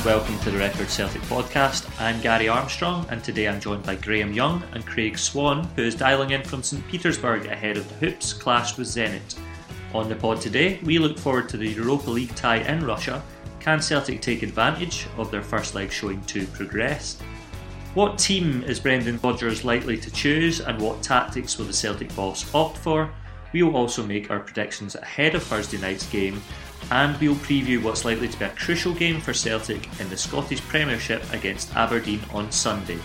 And welcome to the Record Celtic podcast. I'm Gary Armstrong and today I'm joined by Graham Young and Craig Swan, who is dialing in from St Petersburg ahead of the Hoops clash with Zenit. On the pod today, we look forward to the Europa League tie in Russia. Can Celtic take advantage of their first leg showing to progress? What team is Brendan Rodgers likely to choose and what tactics will the Celtic boss opt for? We will also make our predictions ahead of Thursday night's game and we'll preview what's likely to be a crucial game for Celtic in the Scottish Premiership against Aberdeen on Sunday.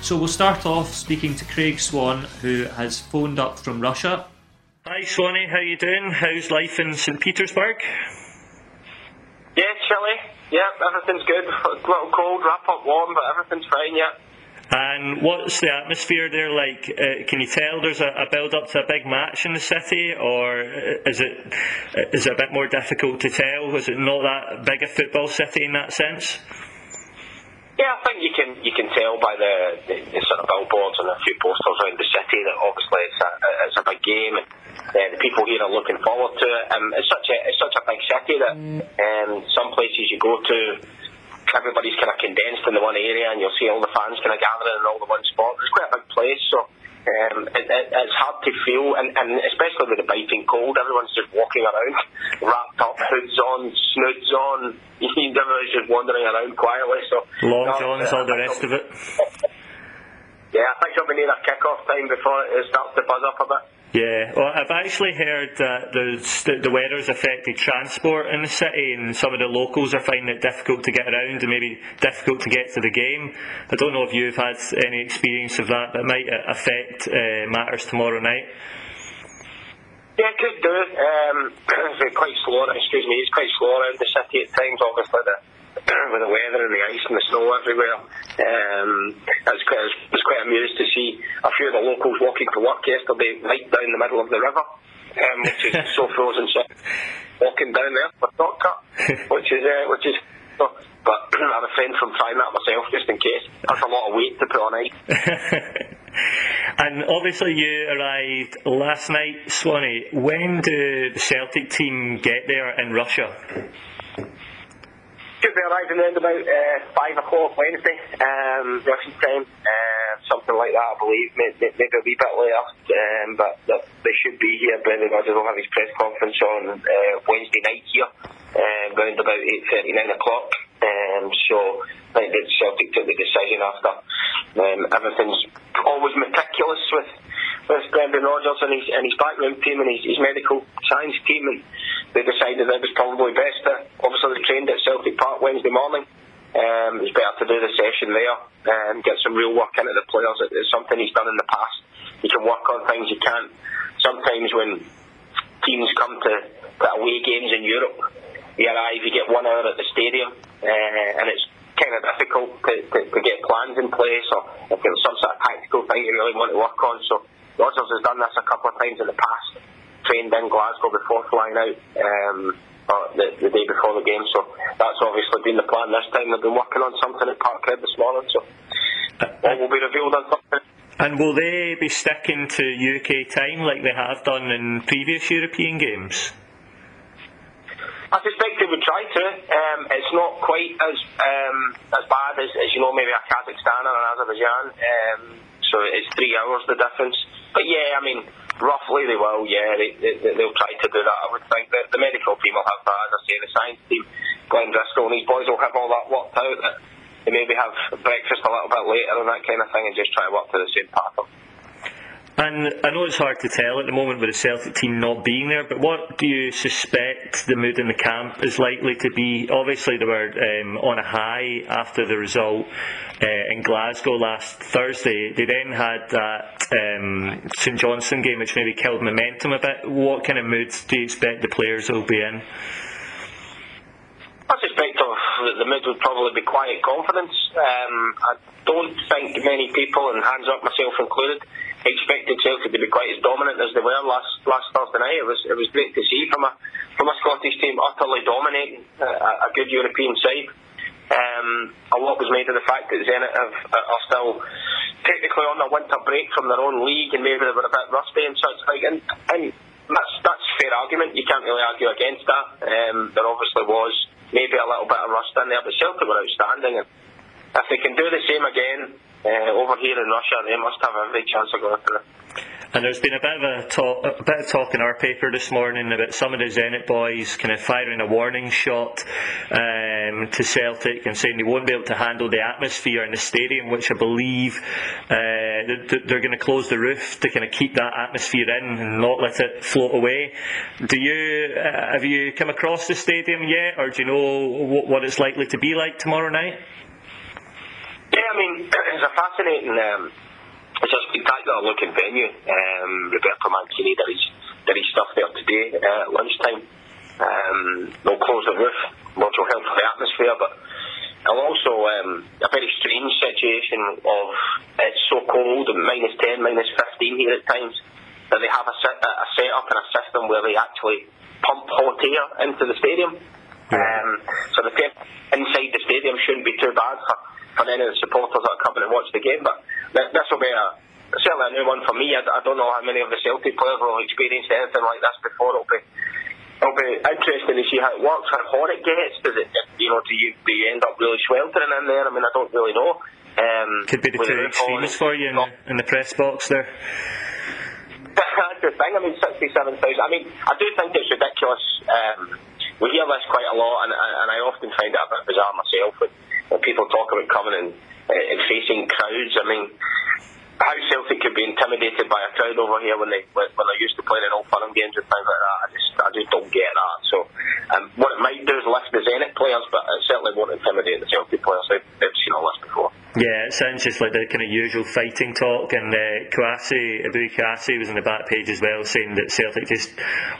So we'll start off speaking to Craig Swan, who has phoned up from Russia. Hi Swanee, how you doing? How's life in St Petersburg? Yeah, chilly. Yeah, everything's good. A little cold, wrap up warm, but everything's fine. Yeah. And what's the atmosphere there like? Uh, can you tell there's a, a build up to a big match in the city, or is it is it a bit more difficult to tell? Was it not that big a football city in that sense? Yeah, I think you can you can tell by the, the, the sort of billboards and a few posters around the city that obviously it's a, it's a big game and uh, the people here are looking forward to it. Um, it's such a it's such a big city that um, some places you go to everybody's kind of condensed in the one area, and you'll see all the fans kind of gathering in all the one spot. It's quite a big place, so um, it, it, it's hard to feel, and, and especially with the biting cold, everyone's just walking around, wrapped up, hoods on, snoods on. Everyone's just wandering around quietly. So long no, johns, uh, all the rest of it. Yeah, I think it'll be near a kick-off time before it starts to buzz up a bit. Yeah, well, I've actually heard that the the weather's affected transport in the city, and some of the locals are finding it difficult to get around and maybe difficult to get to the game. I don't know if you've had any experience of that that might affect uh, matters tomorrow night. Yeah, it could do. Um, it's quite slow. Excuse me, it's quite slow around the city at times. Obviously, the with the weather and the ice and the snow everywhere. Um, I was quite, I was quite amused to see a few of the locals walking to work yesterday right down the middle of the river, um, which is so frozen. So walking down there for cut, which is uh, which is. But I have a friend from trying that myself just in case. That's a lot of weight to put on ice. and obviously you arrived last night, Swanee. When do the Celtic team get there in Russia? Should be arriving around about uh, 5 o'clock Wednesday, um, Russian time, uh, something like that, I believe. Maybe, maybe a wee bit later, um, but they should be here. Brendan Rodgers will have his press conference on uh, Wednesday night here, uh, around about eight thirty, nine o'clock. Um, so I think the Celtic took the decision after. Um, everything's always meticulous with with Brendan Rodgers and his, and his background team and his, his medical science team, and they decided that it was probably best to obviously they trained at Celtic Park Wednesday morning. Um, it's better to do the session there and get some real work into the players. It's something he's done in the past. You can work on things you can't. Sometimes when teams come to, to away games in Europe, you arrive, you get one hour at the stadium, uh, and it's kind of difficult to, to, to get plans in place or if some sort of tactical thing you really want to work on. So Rodgers has done this a couple of times in the past, trained in Glasgow before flying out. Um, the, the day before the game, so that's obviously been the plan this time. They've been working on something at Parkhead this morning, so all will be revealed on something. And will they be sticking to UK time like they have done in previous European games? I suspect they would try to. Um, it's not quite as um, as bad as, as you know maybe a Kazakhstan or an Azerbaijan. Um, so it's three hours the difference. But yeah, I mean, roughly they will. Yeah, they, they they'll try to do that. I would think that the medical team will have that. As I say, the science team, Glenn Driscoll and these boys will have all that worked out. That they maybe have breakfast a little bit later and that kind of thing, and just try to work to the same pattern. And I know it's hard to tell at the moment with the Celtic team not being there, but what do you suspect the mood in the camp is likely to be? Obviously, they were um, on a high after the result uh, in Glasgow last Thursday. They then had that um, St Johnstone game, which maybe killed momentum a bit. What kind of moods do you expect the players will be in? I suspect the mood would probably be quiet confidence. Um, I don't think many people, and hands up myself included, expected Celtic to be quite as dominant as they were last last Thursday night. It was it was great to see from a from a Scottish team utterly dominating a, a good European side. Um, a lot was made of the fact that Zenit have, are still technically on their winter break from their own league, and maybe they were a bit rusty and such like. And, and that's that's fair argument. You can't really argue against that. Um, there obviously was maybe a little bit of rust in there, but Celtic were outstanding. And if they can do the same again uh, over here in Russia, they must have every chance of going through. And there's been a bit of a talk, a bit of talk in our paper this morning about some of the Zenit boys kind of firing a warning shot um, to Celtic and saying they won't be able to handle the atmosphere in the stadium, which I believe uh, they're going to close the roof to kind of keep that atmosphere in and not let it float away. Do you uh, have you come across the stadium yet, or do you know what, what it's likely to be like tomorrow night? Yeah, I mean it's a fascinating. Um it's a spectacular looking venue. Um, Roberto Mancini did his, did his stuff there today uh, at lunchtime. Um, they'll close the roof, which will help for the atmosphere, but also um, a very strange situation of it's so cold and minus 10, minus 15 here at times that they have a, set, a setup and a system where they actually pump hot air into the stadium. Um, so the inside the stadium shouldn't be too bad for, for any of the supporters that are coming and watch the game. But this will be a certainly a new one for me. I, I don't know how many of the Celtic players will experience anything like this before. It'll be it'll be interesting to see how it works, how hot it gets. Does it, you know, do you do you end up really sweltering in there? I mean, I don't really know. Um, Could be the two extremes for you in the, in the press box there. That's the thing. I mean, sixty-seven thousand. I mean, I do think it's ridiculous. Um, we hear this quite a lot, and, and I often find it a bit bizarre myself when, when people talk about coming and, and facing crowds. I mean, how Celtic could be intimidated by a crowd over here when they when, they're used to playing in Old Firm games and things like that. I just I just don't get that. So um, what it might do is lift the Zenit players, but it certainly won't intimidate the Celtic players. They've, they've seen all this before. Yeah, it sounds just like the kind of usual fighting talk. And uh, Eboue Kouassi was on the back page as well, saying that Celtic just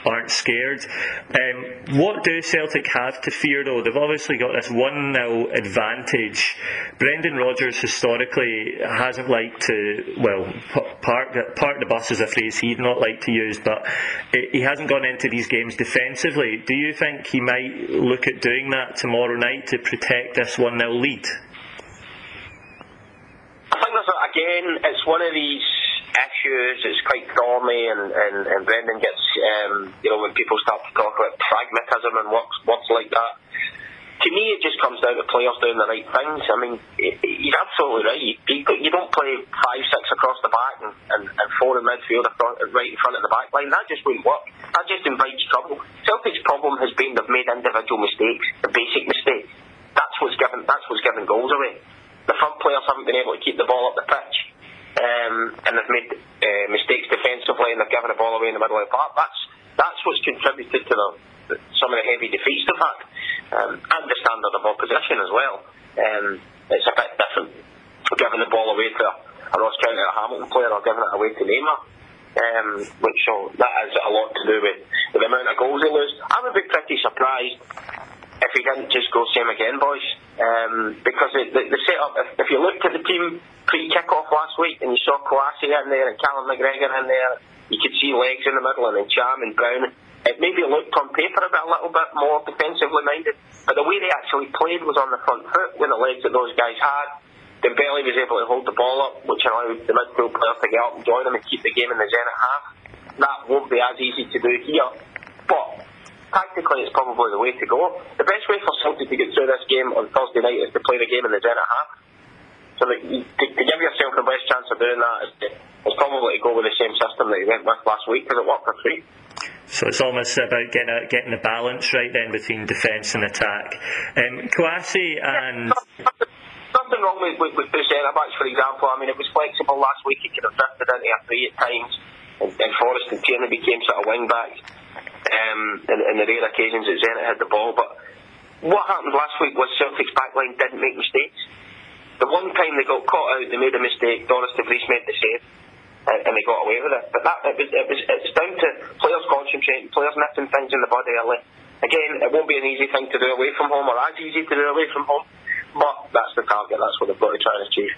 aren't scared. Um, what do Celtic have to fear though? They've obviously got this 1 0 advantage. Brendan Rodgers historically hasn't liked to, well, park, park the bus is a phrase he'd not like to use, but he hasn't gone into these games defensively. Do you think he might look at doing that tomorrow night to protect this 1 0 lead? I think there's a, again, it's one of these issues. It's quite thorny, and, and, and Brendan gets, um, you know, when people start to talk about pragmatism and words, words like that. To me, it just comes down to players doing the right things. I mean, he's absolutely right. You, don't play five, six across the back and, and, and four in midfield right in front of the back line. That just wouldn't work. That just invites trouble. Celtic's problem has been they've made individual mistakes, the basic mistakes. That's what's given. That's what's given goals away haven't been able to keep the ball up the pitch. Um, and they've made uh, mistakes defensively and they've given the ball away in the middle of the park. That's that's what's contributed to the, some of the heavy defeats they've had, um, and the standard of opposition as well. Um, it's a bit different giving the ball away to a Ross County or a Hamilton player or giving it away to Neymar. Um, which so that has a lot to do with, with the amount of goals they lose. I would be pretty surprised if he didn't just go same again, boys. Um, because the, the, the setup, if, if you looked at the team pre kick-off last week and you saw Kouassi in there and Callum McGregor in there, you could see legs in the middle and then Cham and Brown. It maybe looked on paper a bit a little bit more defensively minded, but the way they actually played was on the front foot with the legs that those guys had. Dembele was able to hold the ball up, which allowed the midfield players to get up and join them and keep the game in the Zenit half. That won't be as easy to do here, but tactically it's probably the way to go. The best way for Celtic to get through this game on Thursday night is to play the game in the Zenit half. So that you, to, to, give yourself the best chance of doing that is, to, is probably to go with the same system that you went with last week because it worked for three. So it's almost about getting a, getting the balance right then between defence and attack. Um, Kouassi and. Nothing wrong with, with, with the centre backs, for example. I mean, it was flexible last week. He could have drifted into a three at times, and, and Forrest and Tierney became sort of wing backs um, in, in the rare occasions that Zenit had the ball. But what happened last week was Celtic's backline didn't make mistakes. The one time they got caught out, they made a mistake. Dorus de Vries made the save, and, and they got away with it. But that it was, it was it's down to players concentrating, players nipping things in the body early. Again, it won't be an easy thing to do away from home, or as easy to do away from home. But that's the target. That's what they've got to try and achieve.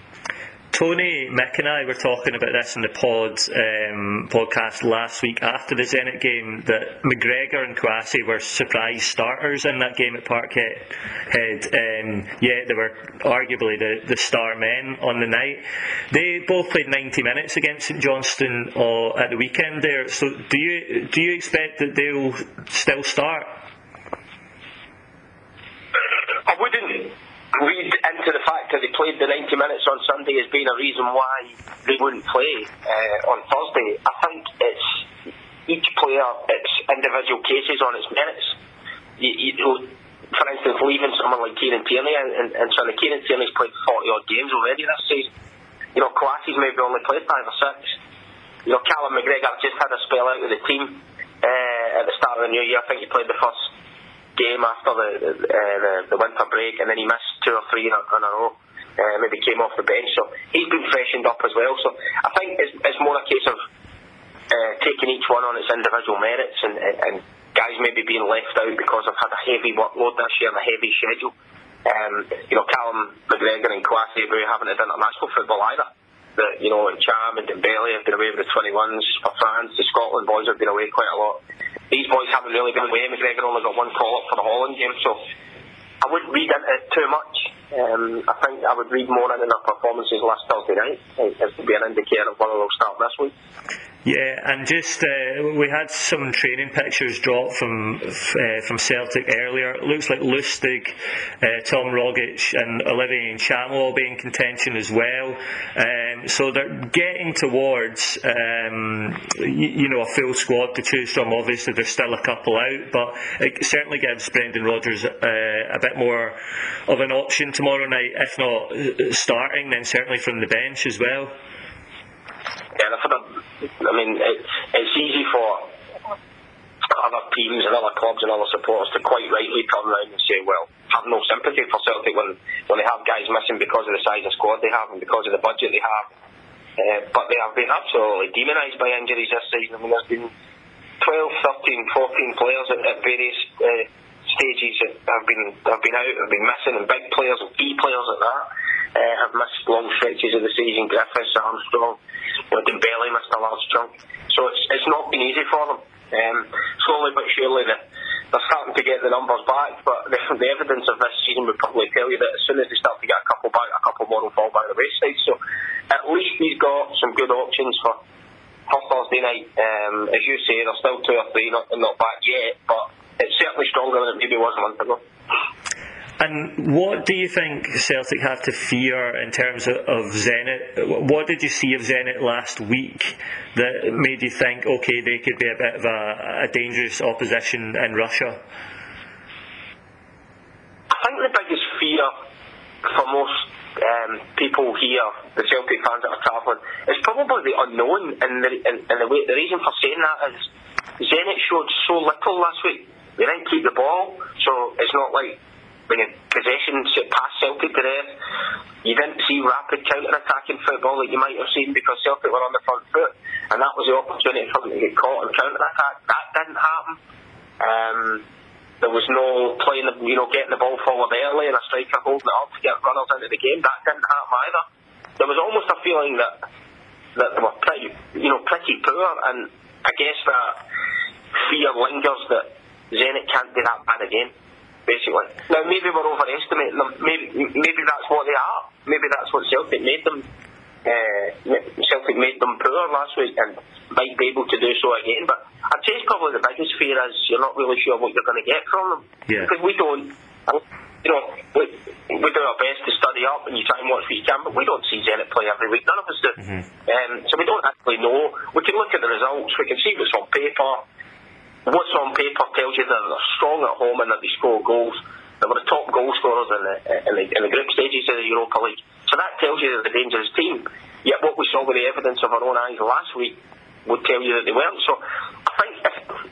Tony, Mick, and I were talking about this in the pod um, podcast last week after the Zenit game that McGregor and Kouassi were surprise starters in that game at Parkhead. Um, yeah, they were arguably the, the star men on the night. They both played 90 minutes against St Johnstone uh, at the weekend there. So, do you do you expect that they'll still start? I wouldn't read into the fact that they played the 90 minutes on Sunday as being a reason why they wouldn't play uh, on Thursday. I think it's each player, it's individual cases on its merits. You, you know, for instance, leaving someone like Kieran Tierney, and, and, and so Kieran Tierney's played 40 odd games already this season. You know, Kouassi's maybe only played five or six. You know, Callum McGregor just had a spell out with the team uh, at the start of the new year. I think he played the first game after the uh, the, the winter break, and then he missed two or three in a, in a row. Uh, maybe came off the bench, so he's been freshened up as well. So I think it's, it's more a case of uh, taking each one on its individual merits, and, and guys maybe being left out because they've had a heavy workload this year and a heavy schedule. Um, you know, Callum McGregor and Kouassi haven't had international football either. That you know, and Cham and Dembele have been away with the 21s for France. The Scotland boys have been away quite a lot these boys haven't really been away. McGregor only got one call up for the Holland game, so I wouldn't read into it too much. Um, I think I would read more into their performances last Thursday night as to be an indicator of whether they'll start this week. Yeah, and just uh, we had some training pictures dropped from uh, from Celtic earlier. It looks like Lustig, uh, Tom Rogic, and Olivier Ntcham will be in contention as well. Um, so they're getting towards um, you, you, know a full squad to choose from. Obviously, there's still a couple out, but it certainly gives Brendan Rodgers uh, a bit more of an option tomorrow night. If not uh, starting, then certainly from the bench as well. Yeah, a, I mean, it, it's easy for other teams and other clubs and other supporters to quite rightly turn around and say, well, have no sympathy for Celtic when, when they have guys missing because of the size of squad they have and because of the budget they have. Uh, but they have been absolutely demonised by injuries this season. I mean, there's been 12, 13, 14 players at, at various uh, stages that have been have been out, have been missing, and big players and key players at that uh, have missed long stretches of the season. Griffiths, Armstrong, know, Dembele missed a large chunk. So it's, it's not been easy for them. Um, slowly but surely they're, they're starting to get the numbers back, but the, the evidence of this season would probably tell you that as soon as they start to get a couple back, a couple more will fall by the wayside. So at least he's got some good options for, for Thursday night. Um, as you say, there's still two or three not, not back yet, but it's certainly stronger than it maybe was a month ago. And what do you think Celtic have to fear in terms of, of Zenit? What did you see of Zenit last week that made you think, okay, they could be a bit of a, a dangerous opposition in Russia? I think the biggest fear for most um, people here, the Celtic fans that are travelling, is probably the unknown. And the, and, the, way, the reason for saying that is Zenit showed so little last week. They didn't keep the ball, so it's not like when possession past Celtic to death, you didn't see rapid counter-attacking football that you might have seen because Celtic were on the front foot, and that was the opportunity for them to get caught and counter-attack. That didn't happen. Um, there was no playing, the, you know, getting the ball forward early and a striker holding it up to get runners into the game. That didn't happen either. There was almost a feeling that that they were pretty, you know, pretty poor, and I guess that fear lingers that Zenit can't be that bad again basically. Now maybe we're overestimating them. Maybe maybe that's what they are. Maybe that's what Celtic made them. Uh, Celtic made them poor last week and might be able to do so again. But I'd say it's probably the biggest fear is you're not really sure what you're going to get from them yeah. because we don't. You know, we, we do our best to study up and you try and watch what you can, but we don't see Zenit play every week. None of us do. Mm-hmm. Um, so we don't actually know. We can look at the results. We can see what's on paper what's on paper tells you that they're strong at home and that they score goals. They were the top goal scorers in the, in the, in the group stages of the Europa League. So that tells you they're a dangerous team. Yet what we saw with the evidence of our own eyes last week would tell you that they weren't. So I think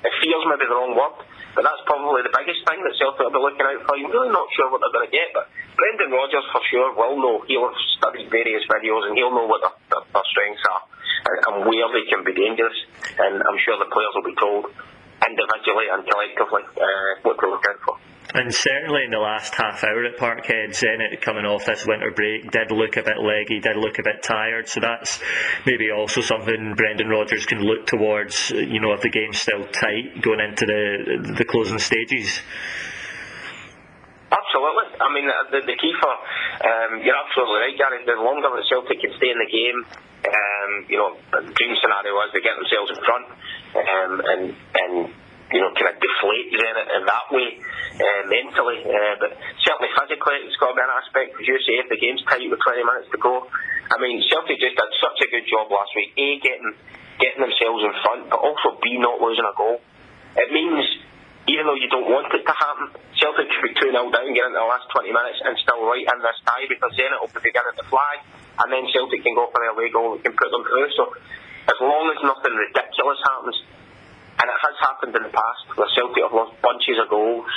if, fears maybe the wrong word, but that's probably the biggest thing that Celtic will be looking out for. You're really not sure what they're going to get, but Brendan Rodgers for sure will know. He'll have studied various videos and he'll know what their, their, their strengths are and, and where they can be dangerous. And I'm sure the players will be told individually and collectively uh, what to look out for. And certainly in the last half hour at Parkhead, Zenit coming off this winter break did look a bit leggy, did look a bit tired. So that's maybe also something Brendan Rodgers can look towards. You know, if the game's still tight going into the the closing stages. Absolutely. I mean, the, the key for um, you're absolutely right, Gary. The longer that Celtic can stay in the game, um, you know, the dream scenario is they get themselves in front um, and and you know, kind of deflate Zenit in that way uh, mentally. Uh, but certainly physically, it's got to be an aspect. As you say, if the game's tight with 20 minutes to go, I mean, Celtic just did such a good job last week. A getting getting themselves in front, but also B not losing a goal. It means even though you don't want it to happen, Celtic could be 2 0 down, get into the last 20 minutes, and still right in this tie because Zenit will be beginning to fly, and then Celtic can go for their away goal that can put them through. So, as long as nothing ridiculous happens, and it has happened in the past where Celtic have lost bunches of goals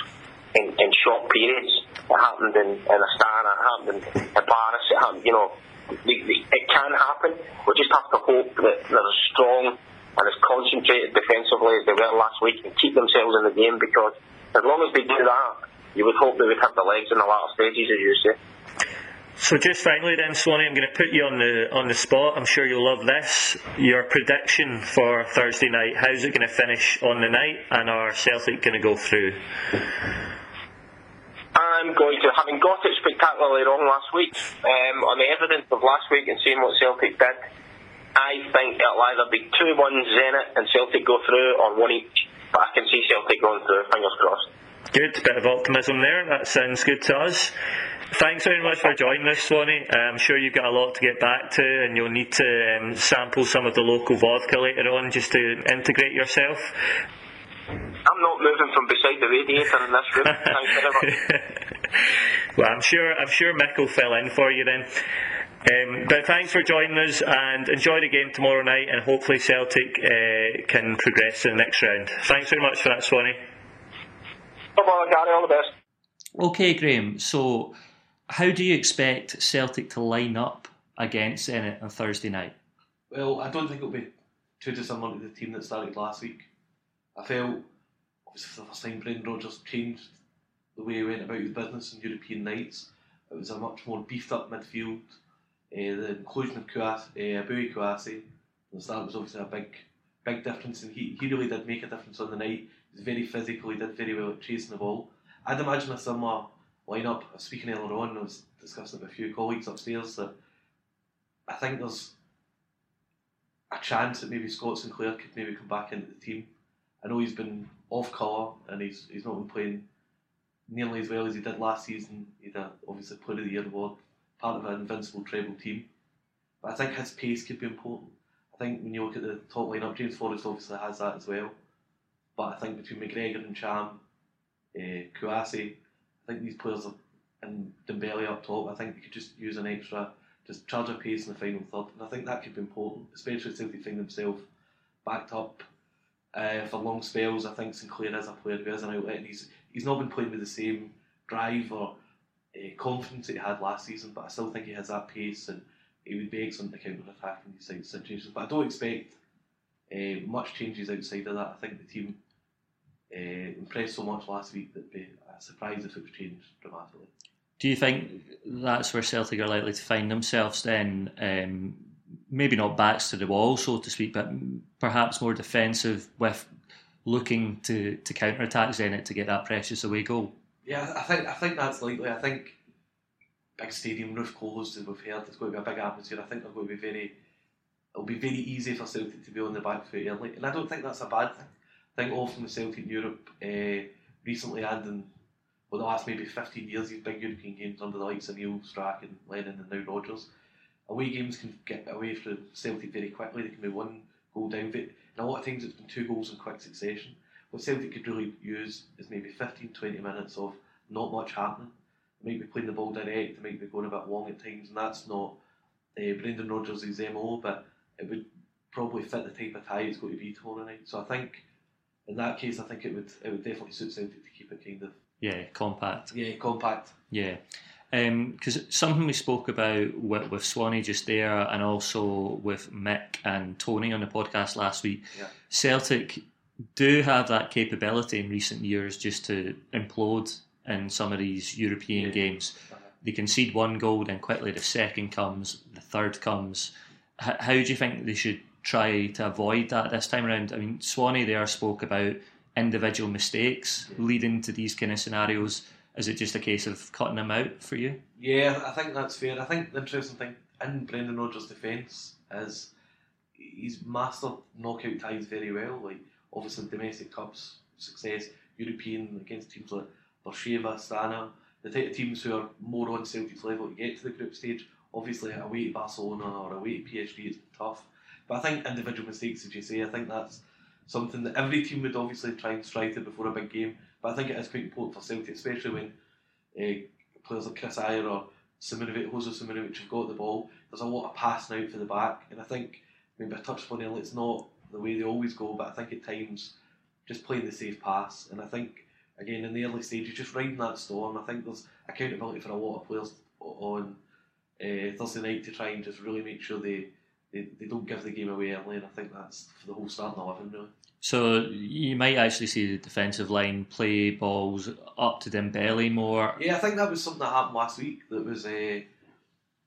in, in short periods. It happened in, in Astana, it happened in, in Paris, it happened, you know, it can happen. We just have to hope that they're as strong and as concentrated defensively as they were last week and keep themselves in the game because as long as they do that, you would hope they would have the legs in the latter stages, as you say. So just finally then, Swanee, I'm going to put you on the on the spot. I'm sure you'll love this. Your prediction for Thursday night. How's it going to finish on the night, and are Celtic going to go through? I'm going to, having got it spectacularly wrong last week, um, on the evidence of last week and seeing what Celtic did, I think it'll either be 2 1 Zenit and Celtic go through or 1 each. But I can see Celtic going through, fingers crossed. Good, bit of optimism there. That sounds good to us. Thanks very much for joining us, Swanee. I'm sure you've got a lot to get back to, and you'll need to um, sample some of the local vodka later on just to integrate yourself. I'm not moving from beside the radiator in this room. Thanks very much. well, I'm sure I'm sure Mick will fill in for you then. Um, but thanks for joining us and enjoy the game tomorrow night and hopefully Celtic uh, can progress to the next round. Thanks very much for that, Swanee. No bother, Gary. All the best. Okay, Graham. So, how do you expect Celtic to line up against Zenit on Thursday night? Well, I don't think it'll be too dissimilar to the team that started last week. I felt, obviously, for the first time, Brendan Rodgers changed the way he went about his business in European nights. It was a much more beefed up midfield the inclusion of Kouassi, uh, Eboue Kouassi the start was obviously a big big difference, and he, he really did make a difference on the night. He was very physical, he did very well at chasing the ball. I'd imagine a similar lineup. I was speaking earlier on, I was discussing it with a few colleagues upstairs that I think there's a chance that maybe Scott Sinclair could maybe come back into the team. I know he's been off colour and he's he's not been playing nearly as well as he did last season. He'd obviously Player of the Year award part of an invincible treble team. But I think his pace could be important. I think when you look at the top lineup, James Forrest obviously has that as well. But I think between McGregor and Cham, uh, Kouassi, I think these players are, and Dembele up top, I think they could just use an extra, just charge of pace in the final third. And I think that could be important, especially if they find themselves backed up uh, for long spells. I think Sinclair is a player who has an outlet he's, he's not been playing with the same drive or uh, confidence that he had last season, but I still think he has that pace and he would be excellent to counter attack in these situations. But I don't expect uh, much changes outside of that. I think the team uh, impressed so much last week that it'd be a surprise if it was changed dramatically. Do you think that's where Celtic are likely to find themselves then? Um, maybe not backs to the wall, so to speak, but perhaps more defensive with looking to, to counter attack Zenit to get that precious away goal. Yeah, I think I think that's likely. I think big stadium roof closed, as we've heard, it's going to be a big atmosphere. I think they're going to be very. It'll be very easy for Celtic to be on the back foot early, and I don't think that's a bad thing. I think often the Celtic in Europe uh, recently and in well, the last maybe 15 years, these big European games under the likes of Neil Strack and Lennon and now Rodgers, away games can get away from Celtic very quickly. They can be one goal down. And a lot of times it's been two goals in quick succession. What Celtic could really use is maybe 15 20 minutes of not much happening. They might be playing the ball direct, they might be going a bit long at times, and that's not uh, Brendan Rodgers' MO, but it would probably fit the type of tie it's going to be tomorrow night. So I think in that case, I think it would it would definitely suit Celtic to keep it kind of yeah compact. Yeah, compact. Yeah. Because um, something we spoke about with, with Swanee just there, and also with Mick and Tony on the podcast last week, yeah. Celtic do have that capability in recent years just to implode in some of these European yeah. games. They concede one goal, then quickly the second comes, the third comes. H- how do you think they should try to avoid that this time around? I mean, Swanee there spoke about individual mistakes yeah. leading to these kind of scenarios. Is it just a case of cutting them out for you? Yeah, I think that's fair. I think the interesting thing in Brendan Rodgers' defence is he's mastered knockout ties very well. Like obviously domestic cups, success European against teams like Beersheva, Astana, the type of teams who are more on Celtic's level to get to the group stage. Obviously, away to Barcelona or away to PSG is tough. But I think individual mistakes, as you say, I think that's something that every team would obviously try and strive to before a big game. But I think it is quite important for Celtic, especially when uh, players like Chris Ajer or Simunovic, Jozo Simunovic have got the ball. There's a lot of passing out for the back, and I think maybe I touched upon it. It's not the way they always go, but I think at times just playing the safe pass, and I think again in the early stages just riding that storm. I think there's accountability for a lot of players on uh, Thursday night to try and just really make sure they, they, they don't give the game away early, and I think that's for the whole starting eleven really. So you might actually see the defensive line play balls up to Dembele more. Yeah, I think that was something that happened last week. That was uh,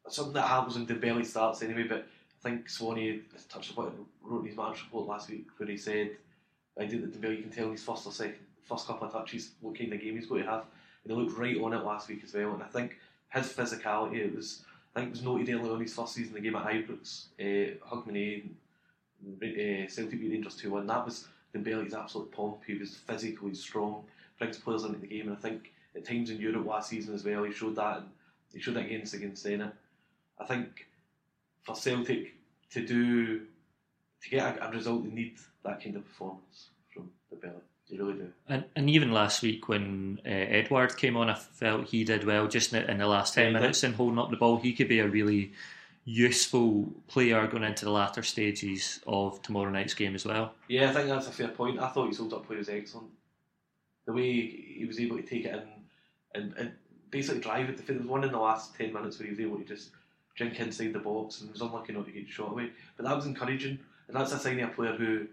something that happens when Dembele starts anyway. But I think Swanee touched upon it, wrote in his match report last week where he said, "I did that Dembele. You can tell in his first or second, first couple of touches what kind of game he's going to have." And he looked right on it last week as well. And I think his physicality, it was I think it was noted early on his first season, the game at Ibrox, uh, Hogmanay uh, Celtic beat Rangers 2 1. That was Dembele's absolute pomp. He was physically strong, brings players into the game, and I think at times in Europe last season as well, he showed that, and he showed that against against Zenit. I think for Celtic to do to get a, a result, they need that kind of performance from Dembele. They really do. And, and even last week when uh, Edouard came on, I felt he did well just in, in the last 10 Yeah, minutes and holding up the ball. He could be a really useful player going into the latter stages of tomorrow night's game as well. Yeah, I think that's a fair point. I thought his hold up play was excellent. The way he was able to take it in and, and basically drive it. There was one in the last 10 minutes where he was able to just drink inside the box and was unlucky not to get shot away. But that was encouraging, and that's a sign of a player who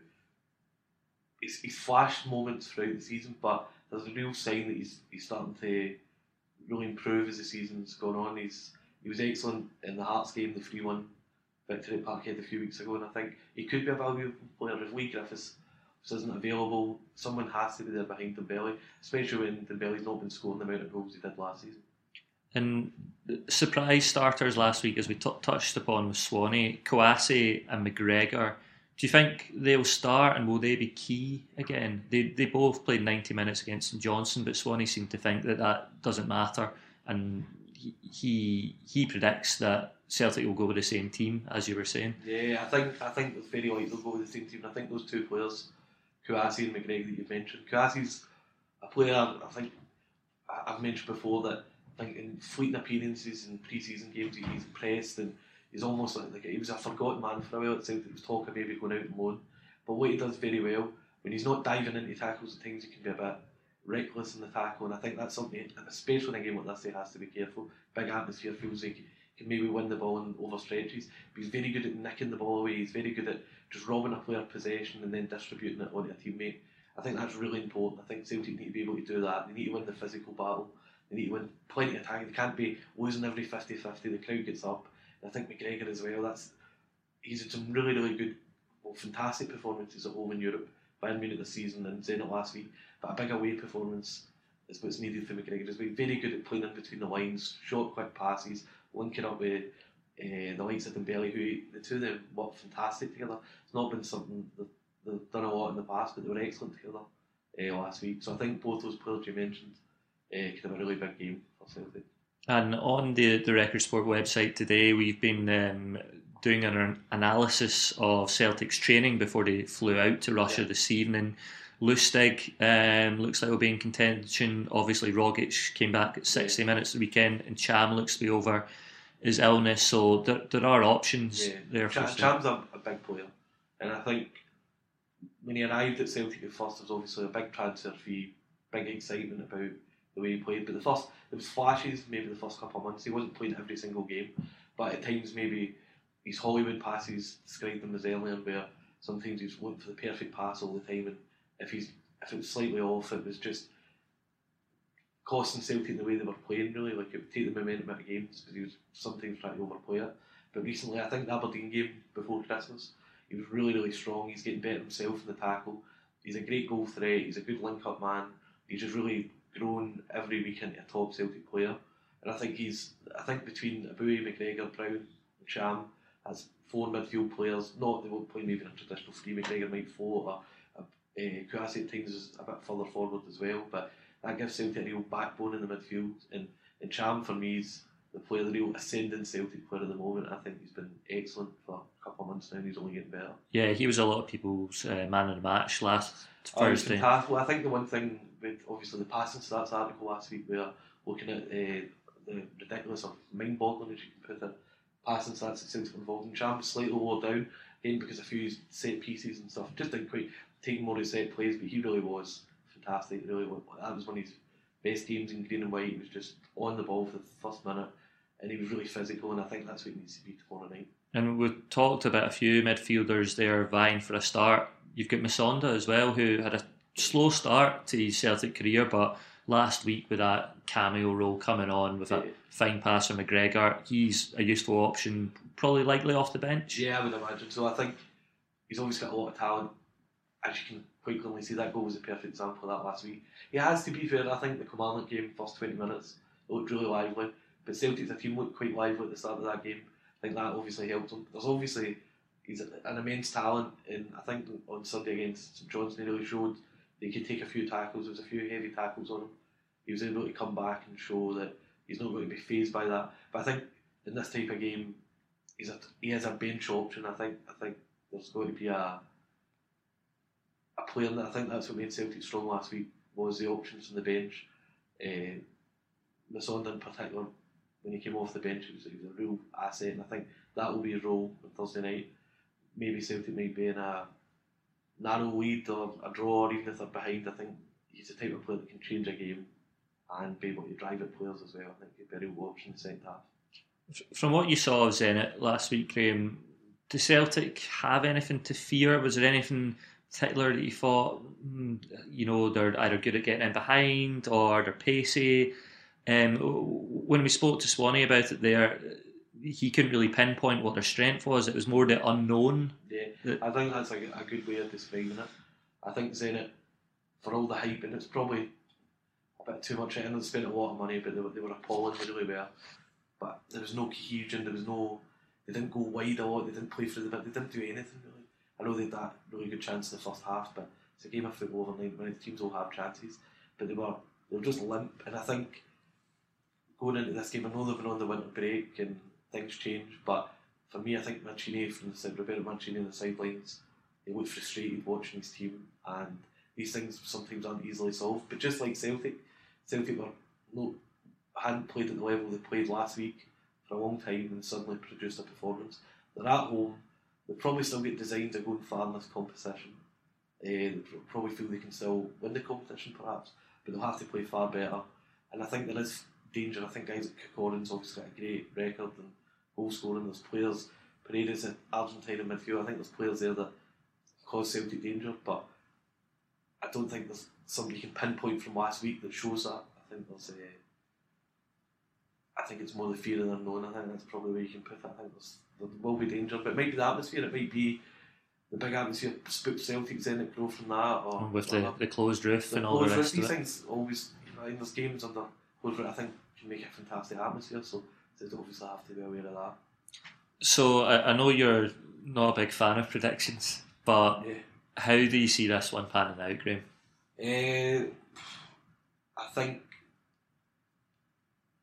he's, he's flashed moments throughout the season, but there's a real sign that he's, he's starting to really improve as the season's gone on. He's he was excellent in the Hearts game, the 3 1 victory at Parkhead a few weeks ago, and I think he could be a valuable player if Leigh Griffiths isn't available. Someone has to be there behind Dembele, especially when Dembele's not been scoring the amount of goals he did last season. And surprise starters last week, as we t- touched upon with Swanee, Kouassi and McGregor. Do you think they'll start and will they be key again? They, they both played 90 minutes against St Johnstone, but Swanee seemed to think that that doesn't matter. And he, he, predicts that Celtic will go with the same team, as you were saying. Yeah, I think I think it's very likely they'll go with the same team. I think those two players, Kouassi and McGregor, that you've mentioned. Kouassi's a player I think I've mentioned before that Think in fleeting appearances in pre-season games he- he's impressed and he's almost like, like he was a forgotten man for a while. It Celtic there was talk maybe going out on loan, but what he does very well when he's not diving into tackles at things, he can be a bit reckless in the tackle, and I think that's something, especially in a game like this, he has to be careful. Big atmosphere feels like he can maybe win the ball in over stretches, but he's very good at nicking the ball away. He's very good at just robbing a player possession and then distributing it onto a teammate. I think that's really important. I think Celtic need to be able to do that. They need to win the physical battle. They need to win plenty of. They can't be losing every 50-50. The crowd gets up. And I think McGregor as well. That's he's had some really really good, well, fantastic performances at home in Europe. Bayern Munich this season and Zenit last week. But a big away performance is what's needed for McGregor. He's been very good at playing in between the lines, short, quick passes, linking up with uh, the likes of Dembele, who the two of them work fantastic together. It's not been something that they've done a lot in the past, but they were excellent together uh, last week. So I think both those players you mentioned uh, could have a really big game for Celtic. And on the, the Record Sport website today, we've been um, doing an analysis of Celtic's training before they flew out to Russia Yeah. this evening. Lustig um, looks like he'll be in contention. Obviously, Rogic came back at 60 minutes the weekend, and Cham looks to be over his illness. So there, there are options Yeah, there for Cham. Cham's a, a big player, and I think when he arrived at Celtic at first, there was obviously a big transfer fee, big excitement about the way he played. But the first, there was flashes, maybe the first couple of months. He wasn't playing every single game, but at times maybe his Hollywood passes described them as earlier, where sometimes he's looking for the perfect pass all the time, and if he's if it was slightly off, it was just costing Celtic the way they were playing. Really, like it would take the momentum out of games because he was sometimes trying to overplay it. But recently, I think the Aberdeen game before Christmas, he was really, really strong. He's getting better himself in the tackle. He's a great goal threat. He's a good link-up man. He's just really grown every week into a top Celtic player. And I think he's, I think between Eboue, McGregor, Brown, and Cham, as four midfield players, not they won't play maybe in a traditional three. McGregor might a, a, Uh, Kouassi at times is a bit further forward as well, but that gives Celtic a real backbone in the midfield. And, and Cham for me is the player, the real ascending Celtic player at the moment. I think he's been excellent for a couple of months now, and he's only getting better. Yeah, he was a lot of people's uh, man of the match last Oh, Thursday. I think the one thing with obviously the passing stats article last week, we are looking at uh, the ridiculous or mind-boggling, as you can put it, passing stats that were involved in. Cham was slightly lower down, again because a few set pieces and stuff. Just didn't quite take more of set plays, but he really was fantastic. Really, that was one of his best games in green and white. He was just on the ball for the first minute, and he was really physical. And I think that's what he needs to be tomorrow night. And we've talked about a few midfielders there vying for a start. You've got Musonda as well, who had a slow start to his Celtic career, but last week with that cameo role coming on with a Yeah. fine pass from McGregor, he's a useful option, probably likely off the bench. Yeah, I would imagine. So I think he's always got a lot of talent. As you can quite clearly see, that goal was a perfect example of that last week. He has to be fair. I think the Kilmarnock game, first 20 minutes, looked really lively. But Celtic's a team looked quite lively at the start of that game. I think that obviously helped him. There's obviously he's an immense talent, and I think on Sunday against St Johnstone he really showed he could take a few tackles. There was a few heavy tackles on him. He was able to come back and show that he's not going to be phased by that. But I think in this type of game, he's a, he has a bench option. I think I think there's going to be a a player that I think that's what made Celtic strong last week was the options from the bench. Uh, Musonda in particular, when he came off the bench, he was, he was a real asset, and I think that will be his role on Thursday night. Maybe Celtic might be in a narrow lead or a draw, or even if they're behind. I think he's the type of player that can change a game and be able to drive at players as well. I think he'd be a real option in the half. From what you saw of Zenit last week, Graham, do Celtic have anything to fear? Was there anything particular that you thought, mm, you know, they're either good at getting in behind or they're pacey? Um, when we spoke to Swanee about it there, he couldn't really pinpoint what their strength was. It was more the unknown. Yeah, The- I think that's a, a good way of describing it. I think Zenit, for all the hype, and it's probably a bit too much, and they spent a lot of money, but they were, they were appalling, they really were. But there was no cohesion, there was no, they didn't go wide a lot, they didn't play through the bit, they didn't do anything really. I know they had that really good chance in the first half, but it's a game of football over 90 minutes, teams all have chances, but they were, they were just limp, and I think going into this game, I know they've been on the winter break and things change, but for me, I think Mancini from the Roberto Mancini on the sidelines, he looked frustrated watching his team, and these things sometimes aren't easily solved. But just like Celtic, Celtic were no, hadn't played at the level they played last week for a long time, and suddenly produced a performance. They're at home. They probably still get designed to go far in this competition. Uh, they probably feel they can still win the competition, perhaps, but they'll have to play far better. And I think there is danger. I think guys like Kokorin's obviously got a great record and goal scoring. There's players, Paredes in Argentine in midfield. I think there's players there that cause Celtic danger, but I don't think there's somebody you can pinpoint from last week that shows that. I think there's a. I think it's more the fear of the unknown. I think that's probably where you can put it. I think there's, there will be danger, but it might be the atmosphere. It might be the big atmosphere spooked Celtics in it grow from that, or with the, the closed roof the and all the rest roof, of these it. things always, you know, in those games under closed roof, I think can make a fantastic atmosphere. So they obviously have to be aware of that. So I, I know you're not a big fan of predictions, but Yeah. how do you see this one panning out, Graham? Uh, I think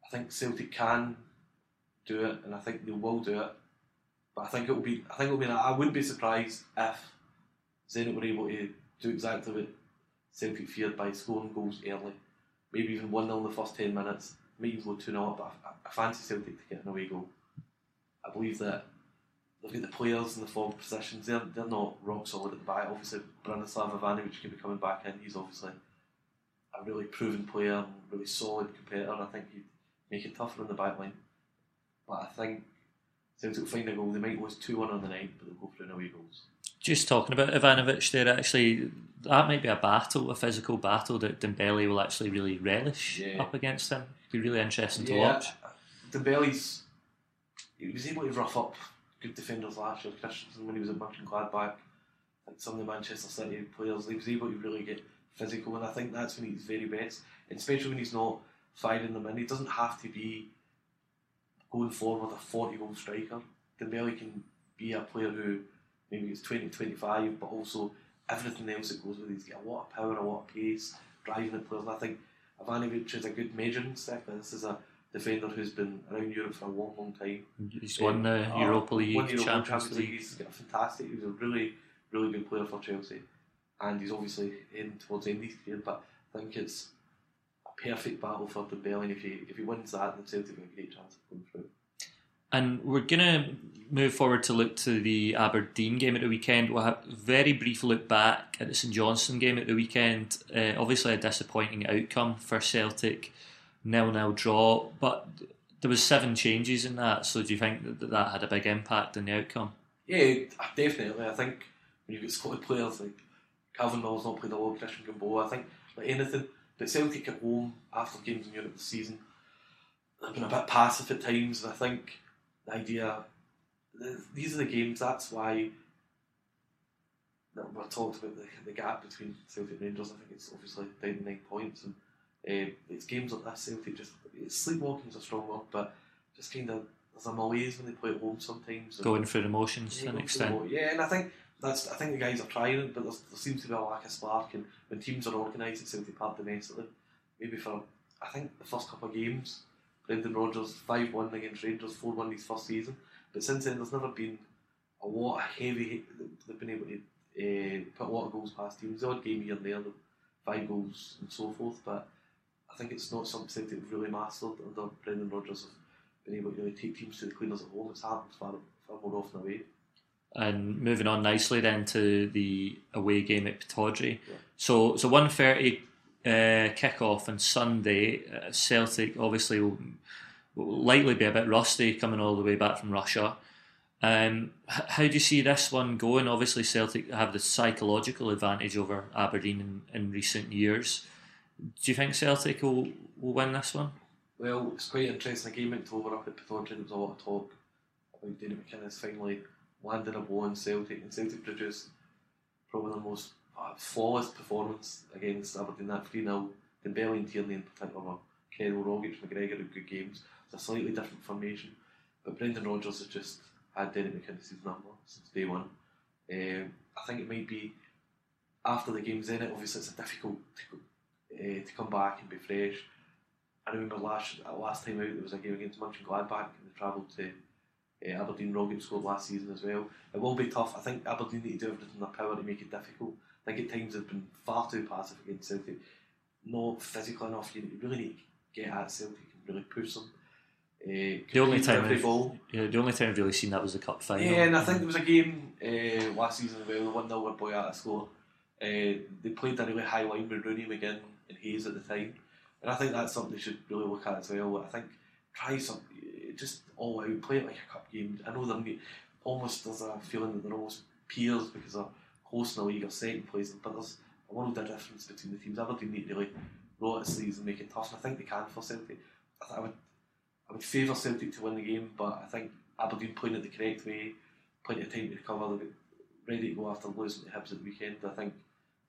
I think Celtic can do it, and I think they will do it. But I think it will be. I think it will be. I wouldn't be surprised if Zenit were able to do exactly what Celtic feared by scoring goals early, maybe even one 0 in the first ten minutes, maybe even go two 0 But I, I fancy Celtic to get an away goal. I believe that they've got the players in the forward positions. They're, they're not rock solid at the back. Obviously, Branislav Ivanovic can be coming back in. He's obviously a really proven player really solid competitor. I think he'd make it tougher on the back line. But I think Celtic will find a goal. They might lose 2 1 on the night, but they'll go for an away goals. Just talking about Ivanovic there, actually, that might be a battle, a physical battle that Dembele will actually really relish Yeah. up against him. Be really interesting to watch. Dembele's he was able to rough up good defenders last year. Christensen when he was at Mönchengladbach, like some of the Manchester City players, he was able to really get physical, and I think that's when he's very best. And especially when he's not firing them in, he doesn't have to be going forward a forty goal striker. Dembele can be a player who maybe gets 20 25, but also everything else that goes with it. He's got a lot of power, a lot of pace, driving at players. I think Ivanovic is a good measuring stick. This is a defender who's been around Europe for a long, long time. He's won the Oh, Europa League, won Europa Champions, Champions League. He's got a fantastic. He's a really, really good player for Chelsea, and he's obviously heading towards the end of his career. But I think it's a perfect battle for Dembele. And if he if he wins that, then Celtic have a great chance of going through. And we're going to move forward to look to the Aberdeen game at the weekend. We'll have a very brief look back at the St Johnstone game at the weekend. Uh, obviously, a disappointing outcome for Celtic, nil nil draw, but there was seven changes in that. So, do you think that that had a big impact on the outcome? Yeah, definitely. I think when you've got Scottish players like Calvin Miller not played a lot, Christian Gamboa, I think like anything. But Celtic at home after games in Europe this season, they've been a bit passive at times, and I think the idea these are the games. That's why that we talked about the, the gap between Celtic and Rangers. I think it's obviously down to nine points, and uh, it's games like this. Celtic just it's is a strong word, but just kind of there's a malaise when they play at home sometimes. Going through the motions yeah, to an extent. Yeah, and I think that's I think the guys are trying it, but there seems to be a lack of spark. And when teams are organised at Celtic Park domestically, maybe for I think the first couple of games, Brendan Rodgers five one against Rangers, four one his first season. But since then, there's never been a lot of heavy. They've been able to uh, put a lot of goals past teams. The odd game here and there, five goals and so forth. But I think it's not something have really mastered under Brendan Rodgers. of been able to really take teams to the cleaners at home. It's happened far far more often away. And moving on nicely then to the away game at Pittodrie. Yeah. So so one thirty uh, kick off on Sunday. Uh, Celtic obviously will, will likely be a bit rusty coming all the way back from Russia. Um, how do you see this one going? Obviously, Celtic have the psychological advantage over Aberdeen in, in recent years. Do you think Celtic will, will win this one? Well, it's quite interesting. A game in October up at Pittodrie, there was a lot of talk about Danny McInnes finally landing a blow Celtic, and Celtic produced probably the most uh, flawless performance against Aberdeen. That 3 0, Dembele and Tierney in particular, were Kerrell, Rogic, McGregor had good games. It's a slightly different formation, but Brendan Rodgers has just had Danny McInnes' number since day one. Um, I think it might be after the game's in it, obviously it's a difficult to, uh, to come back and be fresh. I remember last last time out there was a game against Mönchengladbach and they travelled to uh, Aberdeen. Rogic scored last season as well. It will be tough. I think Aberdeen need to do everything in their power to make it difficult. I think at times they've been far too passive against Celtic, not physical enough. You really need to get at Celtic and really push them. Uh, The only time I've, ball. yeah, the only time I've really seen that was the cup final. Yeah, and I think there was a game uh, last season as well, the 1 0 where Boyata scored. Uh, they played a really high line with Rooney, McGinn, and Hayes at the time. And I think that's something they should really look at as well. I think try some, just all out, play it like a cup game. I know they're almost, there's a feeling that they're almost peers because they're hosting the league or second place, but there's a world of difference between the teams. Aberdeen need to really roll its sleeves and make it tough, and I think they can for Celtic. I, th- I would I would favour Celtic to win the game, but I think Aberdeen playing it the correct way, plenty of time to recover, they'll be ready to go after losing to Hibs at the weekend. I think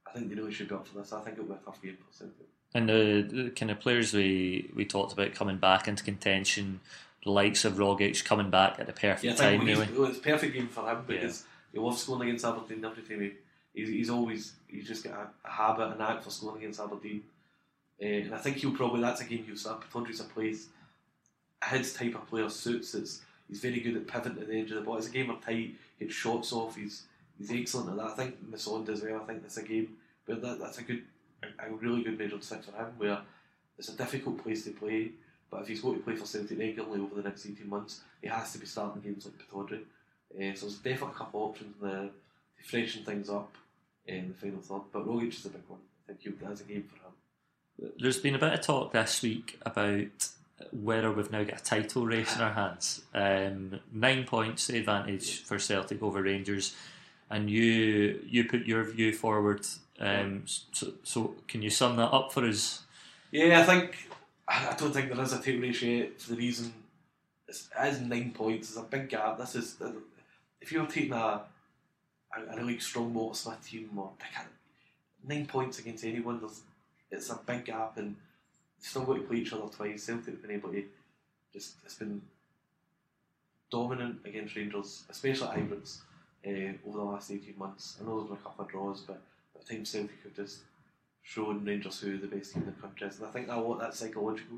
I think they really should be up for this. I think it'll be a tough game for Celtic. And the, the kind of players we, we talked about coming back into contention, the likes of Rogic coming back at the perfect Yeah, time, really. it's a perfect game for him because he loves scoring against Aberdeen every time he, he's, he's always he's just got a, a habit, an act for scoring against Aberdeen. Uh, and I think he'll probably that's a game he'll start. Pittodrie's a place his type of player suits. It's he's very good at pivoting to the edge of the ball. It's a game of tight, gets shots off. He's he's excellent at that. I think Musonda as well. I think that's a game where that, that's a good, a, really good measured six for him. Where it's a difficult place to play, but if he's going to play for Celtic regularly over the next eighteen months, he has to be starting games like Pittodrie. Uh, so there's definitely a couple of options there to freshen things up in the final third. But Rogic is a big one. I think he'll, that's a game for him. There's been a bit of talk this week about whether we've now got a title race in our hands. Um, nine points the advantage for Celtic over Rangers, and you you put your view forward. Um, so, so can you sum that up for us? Yeah, I think I I don't think there is a title race yet for the reason it's, it is nine points. It's a big gap. This is if you're taking a a, a really strong Smith team or nine points against anyone, there's it's a big gap and they've still got to play each other twice. Celtic have been able to just it's been dominant against Rangers, especially at Ibrox. uh, over the last 18 months. I know there's been a couple of draws, but at times Celtic have just shown Rangers who the best team in the country is. And I think that what that's psychological.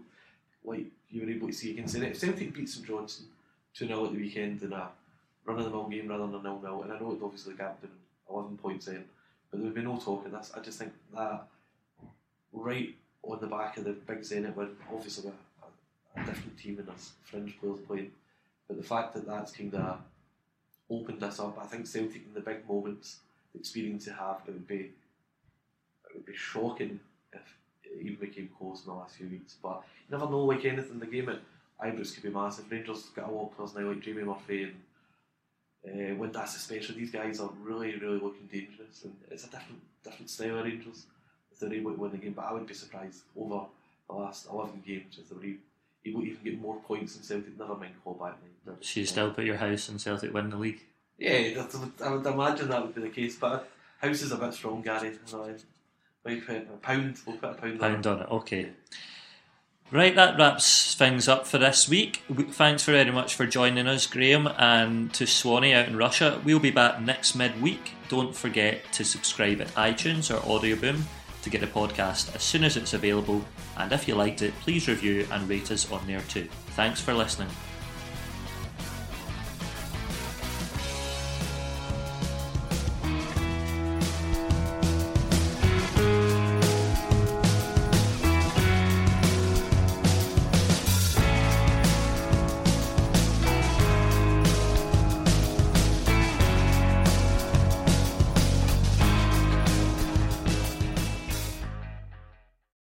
Like you were able to see against it. If Celtic beat St Johnstone 2 0 at the weekend in a run of the mill game rather than a nil nil, and I know it obviously in 11 points in, but there would be no talk of this. I just think that right on the back of the big Zenit win, obviously a, a, a different team and there's fringe players playing, but the fact that that's kind of opened us up, I think Celtic in the big moments, the experience they have, it would be it would be shocking if it even became close in the last few weeks. But you never know, like anything, the game at Ibrox could be massive. Rangers got a lot of players now like Jamie Murphy and uh, Windass especially. These guys are really, really looking dangerous, and it's a different, different style of Rangers if they're able to win the game. But I would be surprised over the last eleven games if they were able to even get more points than Celtic. Never mind clawback night. So you still put your house in Celtic win the league? Yeah, that, I would imagine that would be the case. But house is a bit strong, Gary. You know, put a pound. We'll put a pound. Pound on it. Okay. Right, that wraps things up for this week. Thanks very much for joining us, Graham, and to Swanee out in Russia. We'll be back next midweek. Don't forget to subscribe at iTunes or Audioboom to get the podcast as soon as it's available. And if you liked it, please review and rate us on there too. Thanks for listening.